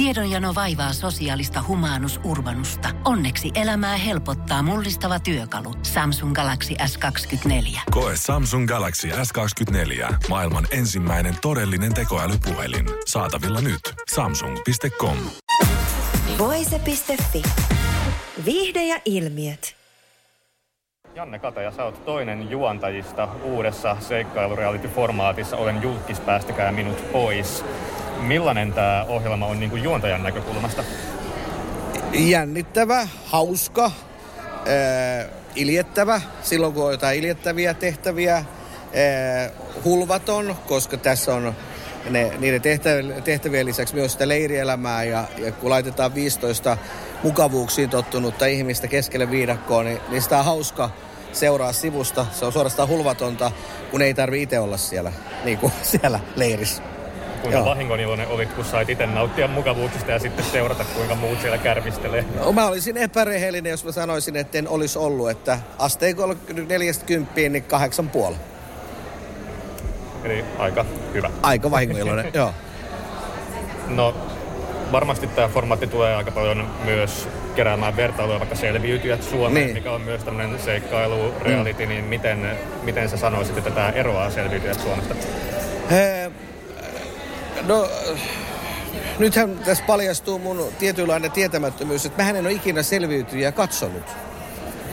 Tiedonjano vaivaa sosiaalista humanus urbanusta. Onneksi elämää helpottaa mullistava työkalu. Samsung Galaxy S24. Koe Samsung Galaxy S24. Maailman ensimmäinen todellinen tekoälypuhelin. Saatavilla nyt. Samsung.com. Voise.fi. Viihde ja ilmiöt. Janne Kataja, sä oot toinen juontajista uudessa seikkailureality-formaatissa Olen julkis, päästäkää minut pois. Millainen tämä ohjelma on niin kuin juontajan näkökulmasta? Jännittävä, hauska, äh, iljettävä, silloin kun on jotain iljettäviä tehtäviä, äh, hulvaton, koska tässä on ne, niiden tehtävien, lisäksi myös sitä leirielämää ja, ja kun laitetaan 15 mukavuuksiin tottunutta ihmistä keskelle viidakkoon, niin, niin sitä on hauska seuraa sivusta. Se on suorastaan hulvatonta, kun ei tarvi itse olla siellä, niin kuin siellä leirissä. Kuinka vahingoniloinen olit, kun sait itse nauttia mukavuuksista ja sitten seurata, kuinka muut siellä kärvistelee? No, mä olisin epärehellinen, jos mä sanoisin, että en olisi ollut, että asteikolla 40 niin kahdeksan puoli. Eli aika hyvä. Aika vahingoniloinen, joo. No, varmasti tämä formaatti tulee aika paljon myös keräämään vertailua vaikka selviytyjät Suomeen, niin. mikä on myös tämmöinen seikkailu, reality, mm. niin miten, miten sä sanoisit, että tämä eroaa selviytyjät Suomesta? He, no, nythän tässä paljastuu mun tietynlainen tietämättömyys, että mä en ole ikinä selviytyjä katsonut.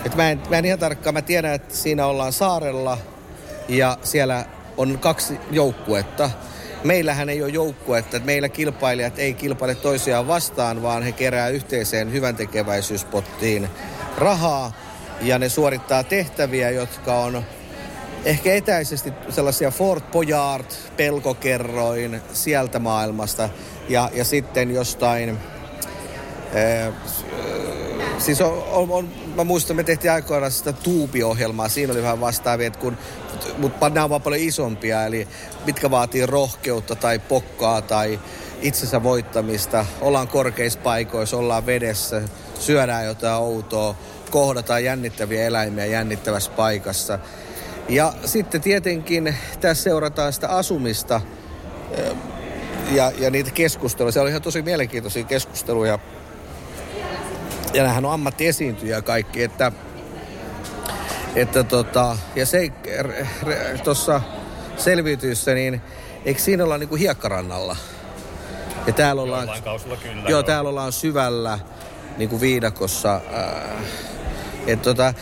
Et mä, en, mä en ihan tarkkaan, mä tiedän, että siinä ollaan saarella ja siellä on kaksi joukkuetta – meillähän ei ole joukkuetta, että meillä kilpailijat ei kilpaile toisiaan vastaan, vaan he kerää yhteiseen hyvän tekeväisyyspottiin rahaa ja ne suorittaa tehtäviä, jotka on ehkä etäisesti sellaisia Fort Boyard, pelkokerroin sieltä maailmasta ja, ja sitten jostain... Ee, siis on, on, on, mä muistan, me tehtiin aikoinaan sitä tuubiohjelmaa, siinä oli vähän vastaavia, että kun mutta nämä on vaan paljon isompia, eli mitkä vaatii rohkeutta tai pokkaa tai itsensä voittamista. Ollaan korkeissa paikoissa, ollaan vedessä, syödään jotain outoa, kohdataan jännittäviä eläimiä jännittävässä paikassa. Ja sitten tietenkin tässä seurataan sitä asumista ja, ja niitä keskusteluja. Se oli ihan tosi mielenkiintoisia keskusteluja. Ja nämähän on ammattiesiintyjä kaikki, että että tota, ja se tuossa selviytyissä, niin eikö siinä olla niinku hiekkarannalla? Ja täällä ollaan, kyllä, joo, täällä ollaan syvällä niinku viidakossa. Äh, et tota,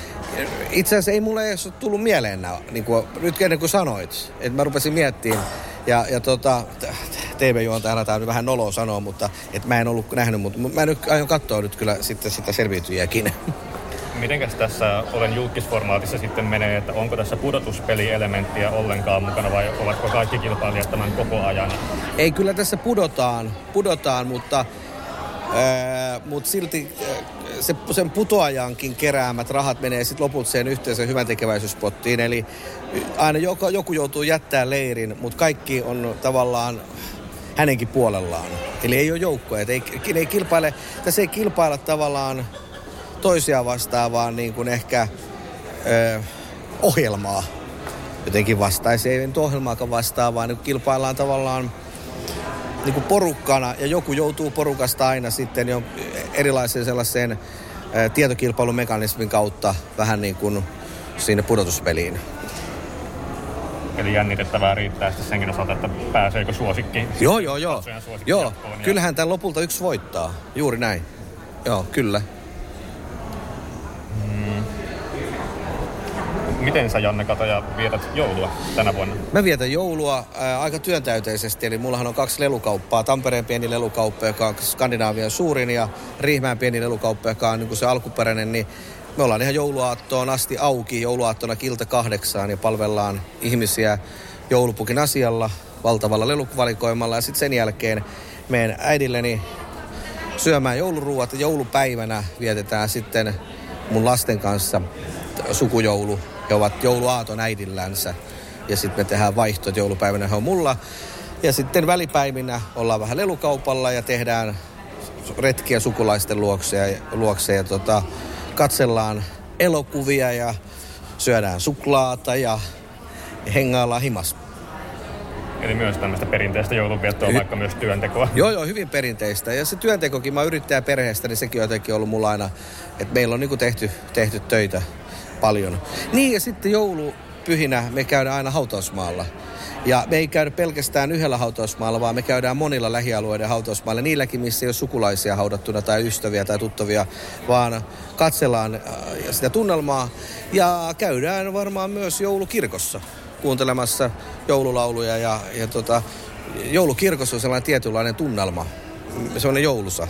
itse asiassa ei mulle edes ole tullut mieleen nää, niinku, nyt ennen kuin sanoit. Että mä rupesin miettimään. Ja, ja tota, TV-juontajana tämä on vähän noloa sanoa, mutta et mä en ollut nähnyt, mutta mä nyt aion katsoa nyt kyllä sitten sitä selviytyjääkin. Mitenkäs tässä olen julkisformaatissa sitten menee, että onko tässä pudotuspelielementtiä ollenkaan mukana vai ovatko kaikki kilpailijat tämän koko ajan? Ei, kyllä tässä pudotaan, pudotaan mutta, mutta silti se, sen putoajankin keräämät rahat menee sitten loput sen yhteisen hyvän tekeväisyyspottiin. Eli aina joku, joku joutuu jättää leirin, mutta kaikki on tavallaan hänenkin puolellaan. Eli ei ole joukkoja. Ei, ei kilpaile, tässä ei kilpailla tavallaan toisia vastaan, vaan niin kuin ehkä ö, ohjelmaa jotenkin vastaan. Se ei nyt ohjelmaakaan vastaan, vaan niin kilpaillaan tavallaan niin kuin porukkana ja joku joutuu porukasta aina sitten jo erilaisen sellaiseen tietokilpailumekanismin kautta vähän niin kuin sinne pudotuspeliin. Eli jännitettävää riittää sitten senkin osalta, että pääseekö suosikki. Joo, joo, joo. Joo, kyllähän tämän lopulta yksi voittaa. Juuri näin. Joo, kyllä. Miten sä Janne Kataja vietät joulua tänä vuonna? Mä vietän joulua ää, aika työntäyteisesti, eli mullahan on kaksi lelukauppaa. Tampereen pieni lelukauppa, joka on Skandinaavian suurin, ja Riihmään pieni lelukauppa, joka on niin se alkuperäinen, niin me ollaan ihan jouluaattoon asti auki, jouluaattona kilta kahdeksaan, ja palvellaan ihmisiä joulupukin asialla, valtavalla lelukuvalikoimalla, ja sitten sen jälkeen meidän äidilleni syömään jouluruuat, ja joulupäivänä vietetään sitten mun lasten kanssa sukujoulu he ovat jouluaaton äidillänsä. Ja sitten me tehdään vaihto, että joulupäivänä he on mulla. Ja sitten välipäivinä ollaan vähän lelukaupalla ja tehdään retkiä sukulaisten luokse ja, luokse ja tota, katsellaan elokuvia ja syödään suklaata ja hengaillaan himas. Eli myös tämmöistä perinteistä joulunviettoa, Hy- vaikka myös työntekoa. Joo, joo, hyvin perinteistä. Ja se työntekokin, mä yrittäjä perheestä, niin sekin on jotenkin ollut mulla aina, että meillä on niinku tehty, tehty töitä paljon. Niin ja sitten joulupyhinä me käydään aina hautausmaalla. Ja me ei käydä pelkästään yhdellä hautausmaalla, vaan me käydään monilla lähialueiden hautausmailla, niilläkin, missä ei ole sukulaisia haudattuna tai ystäviä tai tuttavia, vaan katsellaan äh, sitä tunnelmaa ja käydään varmaan myös joulukirkossa kuuntelemassa joululauluja ja, ja tota, joulukirkossa on sellainen tietynlainen tunnelma, sellainen joulusa.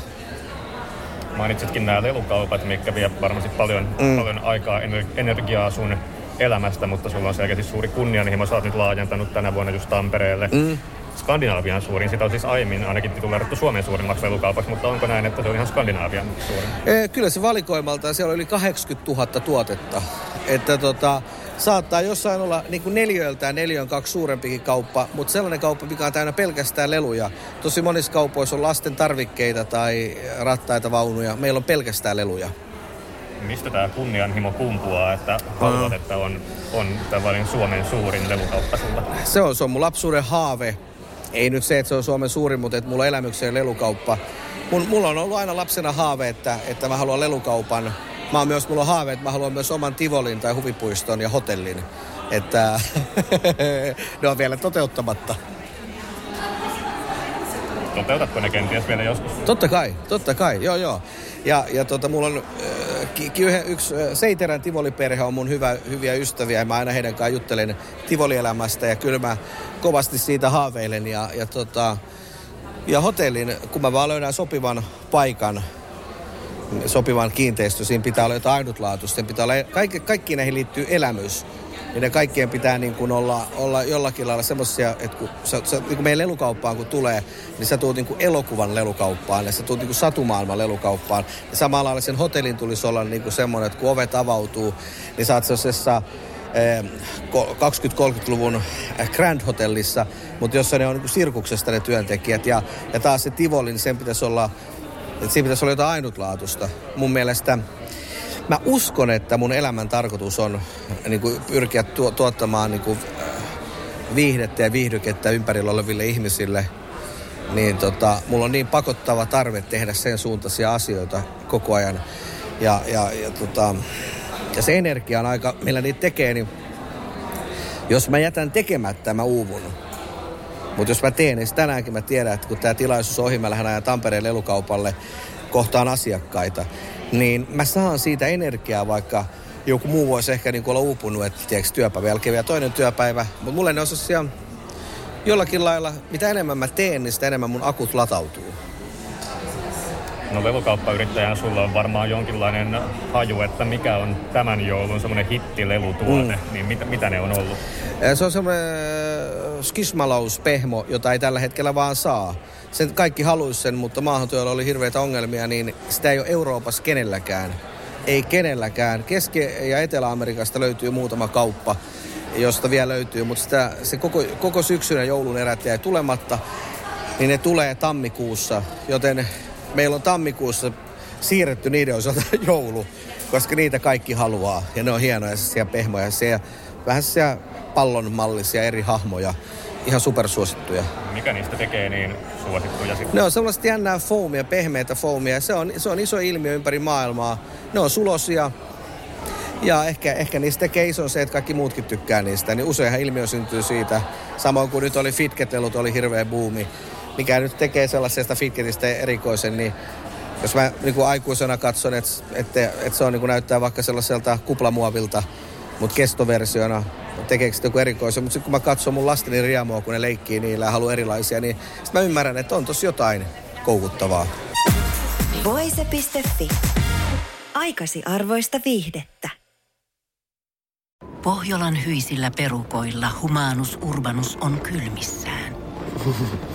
Mainitsitkin nämä lelukaupat, mitkä vie varmasti paljon, mm. paljon aikaa, energiaa sun elämästä, mutta sulla on selkeästi suuri kunnianhimo. Sä oot nyt laajentanut tänä vuonna just Tampereelle. Mm. Skandinaavian suurin. Sitä on siis aiemmin ainakin tituleerattu Suomen suurimmaksi lelukaupaksi, mutta onko näin, että se on ihan Skandinaavian suurin? Ee, kyllä se valikoimalta, siellä oli yli 80 000 tuotetta. Että tota, saattaa jossain olla niin kuin neljöiltään neljön kaksi suurempikin kauppa, mutta sellainen kauppa, mikä on täynnä pelkästään leluja. Tosi monissa kaupoissa on lasten tarvikkeita tai rattaita, vaunuja. Meillä on pelkästään leluja mistä tämä kunnianhimo kumpuaa, että haluat, että on, on tällainen Suomen suurin lelukauppa sulla? Se on, se on mun lapsuuden haave. Ei nyt se, että se on Suomen suurin, mutta että mulla on elämykseen lelukauppa. Mun, mulla on ollut aina lapsena haave, että, että mä haluan lelukaupan. Mä oon myös, mulla on haave, että mä haluan myös oman Tivolin tai huvipuiston ja hotellin. Että ne on vielä toteuttamatta. Toteutatko ne kenties vielä joskus? Totta kai, totta kai, joo joo. Ja, ja tota, mulla on äh, yksi äh, Seiterän Tivoli-perhe on mun hyvä, hyviä ystäviä ja mä aina heidän kanssaan juttelen Tivoli-elämästä ja kyllä mä kovasti siitä haaveilen ja, ja, tota, ja hotellin, kun mä vaan löydän sopivan paikan, sopivan kiinteistö, siinä pitää olla jotain ainutlaatuista, pitää olla, kaikki, kaikki näihin liittyy elämys niin ne kaikkien pitää niin kuin olla, olla jollakin lailla semmoisia, että kun, sä, sä, niin kuin meidän lelukauppaan kun tulee, niin sä tuut niin kuin elokuvan lelukauppaan ja sä tuut niin kuin satumaailman lelukauppaan. Ja samalla lailla sen hotellin tulisi olla niin kuin semmoinen, että kun ovet avautuu, niin sä oot sellaisessa 20-30-luvun eh, Grand Hotellissa, mutta jossa ne on niin sirkuksesta ne työntekijät. Ja, ja taas se Tivoli, niin sen pitäisi olla, että siinä pitäisi olla jotain ainutlaatusta. Mun mielestä mä uskon, että mun elämän tarkoitus on niin kuin, pyrkiä tuo, tuottamaan niin kuin, viihdettä ja viihdykettä ympärillä oleville ihmisille. Niin tota, mulla on niin pakottava tarve tehdä sen suuntaisia asioita koko ajan. Ja, ja, ja, tota, ja se energia on aika, millä niitä tekee, niin jos mä jätän tekemättä, mä uuvun. Mutta jos mä teen, niin tänäänkin mä tiedän, että kun tämä tilaisuus on ohi, mä lähden ajan Tampereen lelukaupalle kohtaan asiakkaita niin mä saan siitä energiaa, vaikka joku muu voisi ehkä niin olla uupunut, että tiedätkö, työpäivä jälkeen vielä toinen työpäivä. Mutta mulle ne on jollakin lailla, mitä enemmän mä teen, niin sitä enemmän mun akut latautuu. No lelukauppayrittäjänä sulla on varmaan jonkinlainen haju, että mikä on tämän joulun semmoinen hittilelutuote, mm. niin mitä, mitä ne on ollut? Se on semmoinen skismalaus pehmo, jota ei tällä hetkellä vaan saa sen kaikki haluaisi sen, mutta maahantuojalla oli hirveitä ongelmia, niin sitä ei ole Euroopassa kenelläkään. Ei kenelläkään. Keski- ja Etelä-Amerikasta löytyy muutama kauppa, josta vielä löytyy, mutta sitä, se koko, koko syksyn ja joulun erät jäi tulematta, niin ne tulee tammikuussa, joten meillä on tammikuussa siirretty niiden osalta joulu, koska niitä kaikki haluaa. Ja ne on hienoja siellä pehmoja, siellä vähän siellä pallonmallisia eri hahmoja ihan supersuosittuja. Mikä niistä tekee niin suosittuja sitten? Ne on sellaista jännää foamia, pehmeitä foamia. Se on, se on iso ilmiö ympäri maailmaa. Ne on sulosia. Ja ehkä, ehkä niistä tekee ison se, että kaikki muutkin tykkää niistä. Niin useinhan ilmiö syntyy siitä. Samoin kuin nyt oli fitketelut, oli hirveä buumi. Mikä nyt tekee sellaisesta fitketistä erikoisen, niin jos mä niin kuin aikuisena katson, että, että, että se on, niin kuin näyttää vaikka sellaiselta kuplamuovilta, mutta kestoversiona tekeekö joku erikoisen. Mutta sitten kun mä katson mun lasteni riemua, kun ne leikkii niillä ja haluaa erilaisia, niin sitten mä ymmärrän, että on tossa jotain koukuttavaa. Voise.fi. Aikasi arvoista viihdettä. Pohjolan hyisillä perukoilla humanus urbanus on kylmissään.